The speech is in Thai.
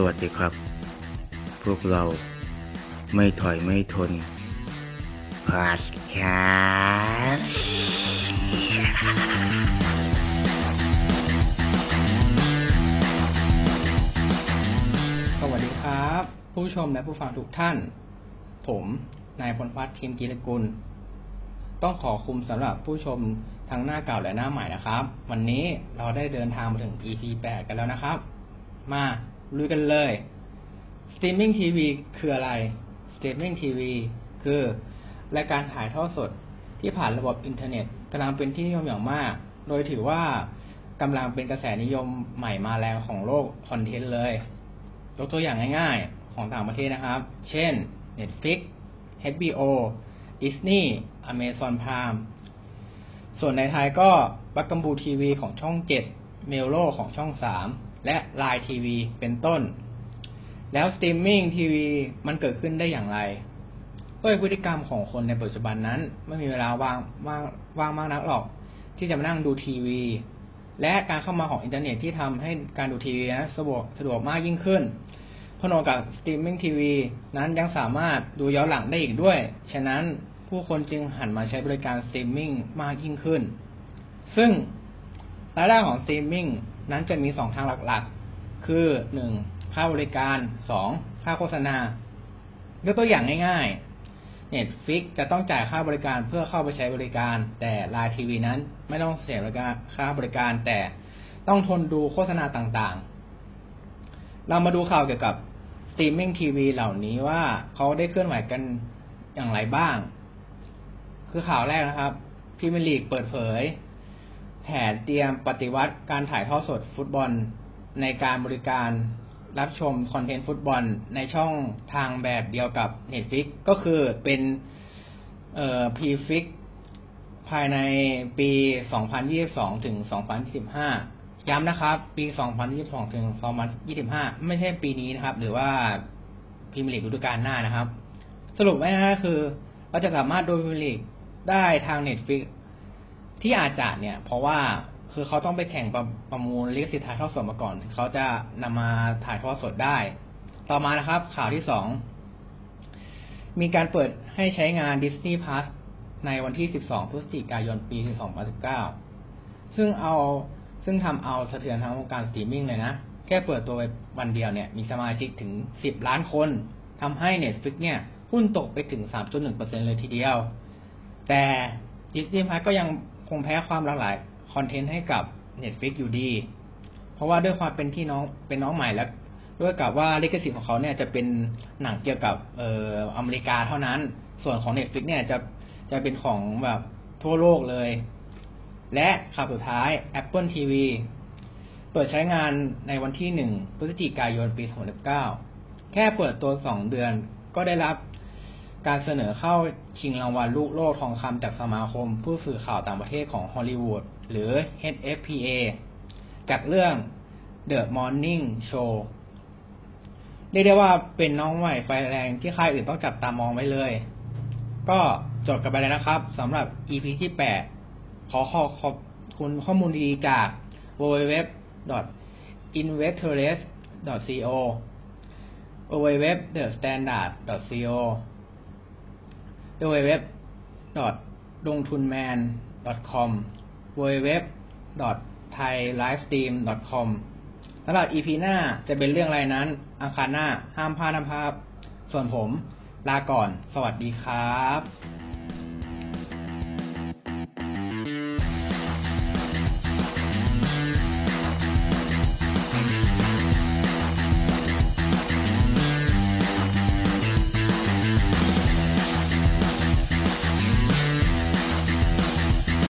สวัสดีครับ พวกเราไม่ถอยไม่ทนพาสคาสสวัสดีครับ ผู้ชมและผู้ฟังทุกท่าน ผมนายพลพัฒน์ทีมกีรกุล ต้องขอคุมสำหรับผู้ชมทั้งหน้าเก่าและหน้าใหม่นะครับ วันนี้เราได้เดินทางมาถึง EP 8 กันแล้วนะครับ มา ลุยกันเลย Streaming TV คืออะไร Streaming TV คือรายการถ่ายทอดสดที่ผ่านระบบอินเทอร์เน็ตกำลังเป็นที่นิยมอย่างมาก โดยถือว่ากำลังเป็นกระแสนิยมใหม่มาแรงของโลกคอนเทนต์เลย ยกตัวอย่างง่ายๆ ของต่างประเทศนะครับ เช่น Netflix HBO Disney Amazon Prime ส่วนในไทยก็ Bugaboo TV ของช่อง 7 Mello ของช่อง 3 และ Line TV เป็นต้น แล้วสตรีมมิ่งทีวีมันเกิดขึ้นได้อย่างไรด้วยพฤติกรรมของคนในปัจจุบันนั้น ไม่มีเวลาว่างว่างว่างมากนักหรอก ที่จะมานั่งดูทีวี และการเข้ามาของอินเทอร์เน็ตที่ทำให้การดูทีวีนะสะดวกสะดวกมากยิ่งขึ้นพนวกกับสตรีมมิ่งทีวีนั้นยังสามารถดูย้อนหลังได้อีกด้วย ฉะนั้นผู้คนจึงหันมาใช้บริการสตรีมมิ่งมากยิ่งขึ้น ซึ่งรายได้ของสตรีมมิ่ง นั้นจะมีสองทางหลักๆ คือหนึ่งค่าบริการสองค่าโฆษณายกตัวอย่างง่ายๆ Netflix จะต้องจ่ายค่าบริการเพื่อเข้าไปใช้บริการ แต่ Line TV นั้นไม่ต้องเสียค่าบริการ แต่ต้องทนดูโฆษณาต่างๆ เรามาดูข่าวเกี่ยวกับสตรีมมิ่งทีวีเหล่านี้ว่าเขาได้เคลื่อนไหวกันอย่างไรบ้าง คือข่าวแรกนะครับพรีเมียร์ลีกเปิดเผย แผนเตรียมปฏิวัติการถ่ายทอดสดฟุตบอล ในการบริการรับชม content ฟุตบอลในช่องทางแบบเดียวกับ Netflix ก็คือเป็นเอ่อ Premflix ภายในปี 2022 ถึง 2025 ย้ำนะครับ ปี 2022 ถึง 2025 ไม่ใช่ปีนี้นะครับ หรือว่าพรีเมียร์ลีกฤดูกาลหน้านะครับ สรุปง่ายๆคือ เราจะสามารถดูพรีเมียร์ลีกได้ทาง Netflix ที่อาจจะเนี่ย เพราะว่าคือเขาต้องไปแข่งประประมูลลิขสิทธิ์ถ่ายทอดสดมาก่อนเขาจะนำมาถ่ายทอดสดได้ ต่อมานะครับ ข่าวที่สองมีการเปิดให้ใช้งาน Disney Plus ในวันที่ 12 พฤศจิกายน ปี 2019 ซึ่งเอาซึ่งทำเอาสะเทือนทั้งวงการสตรีมมิ่งเลยนะ แค่เปิดตัววันเดียวเนี่ย มีสมาชิกถึง 10 ล้านคนทำให้ Netflix เนี่ยหุ้นตกไปถึง 3.1%เลยทีเดียว แต่ Disney Plus ก็ยัง คงแพ้ความหลากหลาย content ให้กับ Netflix อยู่ดี เพราะว่าด้วยความเป็นที่น้องเป็นน้องใหม่แล้วด้วยกับว่าลิขสิทธิ์ของเขาเนี่ยจะเป็นหนังเกี่ยวกับเอ่ออเมริกาเท่านั้น ส่วนของ Netflix เนี่ยจะจะเป็นของแบบทั่วโลกเลย และข่าวสุดท้าย Apple TV เปิดใช้งานในวันที่ 1 พฤศจิกายนปี 2019 แค่เปิดตัว 2 เดือนก็ได้รับ การเสนอเข้าชิงรางวัลลูกโลกทองคำจากสมาคม ผู้สื่อข่าวต่างประเทศของฮอลลีวูดหรือ HFPA จากเรื่อง The Morning Show เรียกได้ว่าเป็นน้องใหม่ไฟแรงที่ค่ายอื่นต้องจับตามองไว้เลย ก็จบกันไปแล้วนะครับสำหรับ EP ที่ 8 ขอขอขอบคุณข้อมูลดีๆจาก w w w i n v e s t o r e s c o w w w t h e s t a n d a r d c o. w w w l o n g t u n m a n .com www. thailifestream.com สำหรับ EP หน้าจะเป็นเรื่องอะไรนั้น อังคารหน้าห้ามพลาดนะครับ ส่วนผมลาก่อน สวัสดีครับ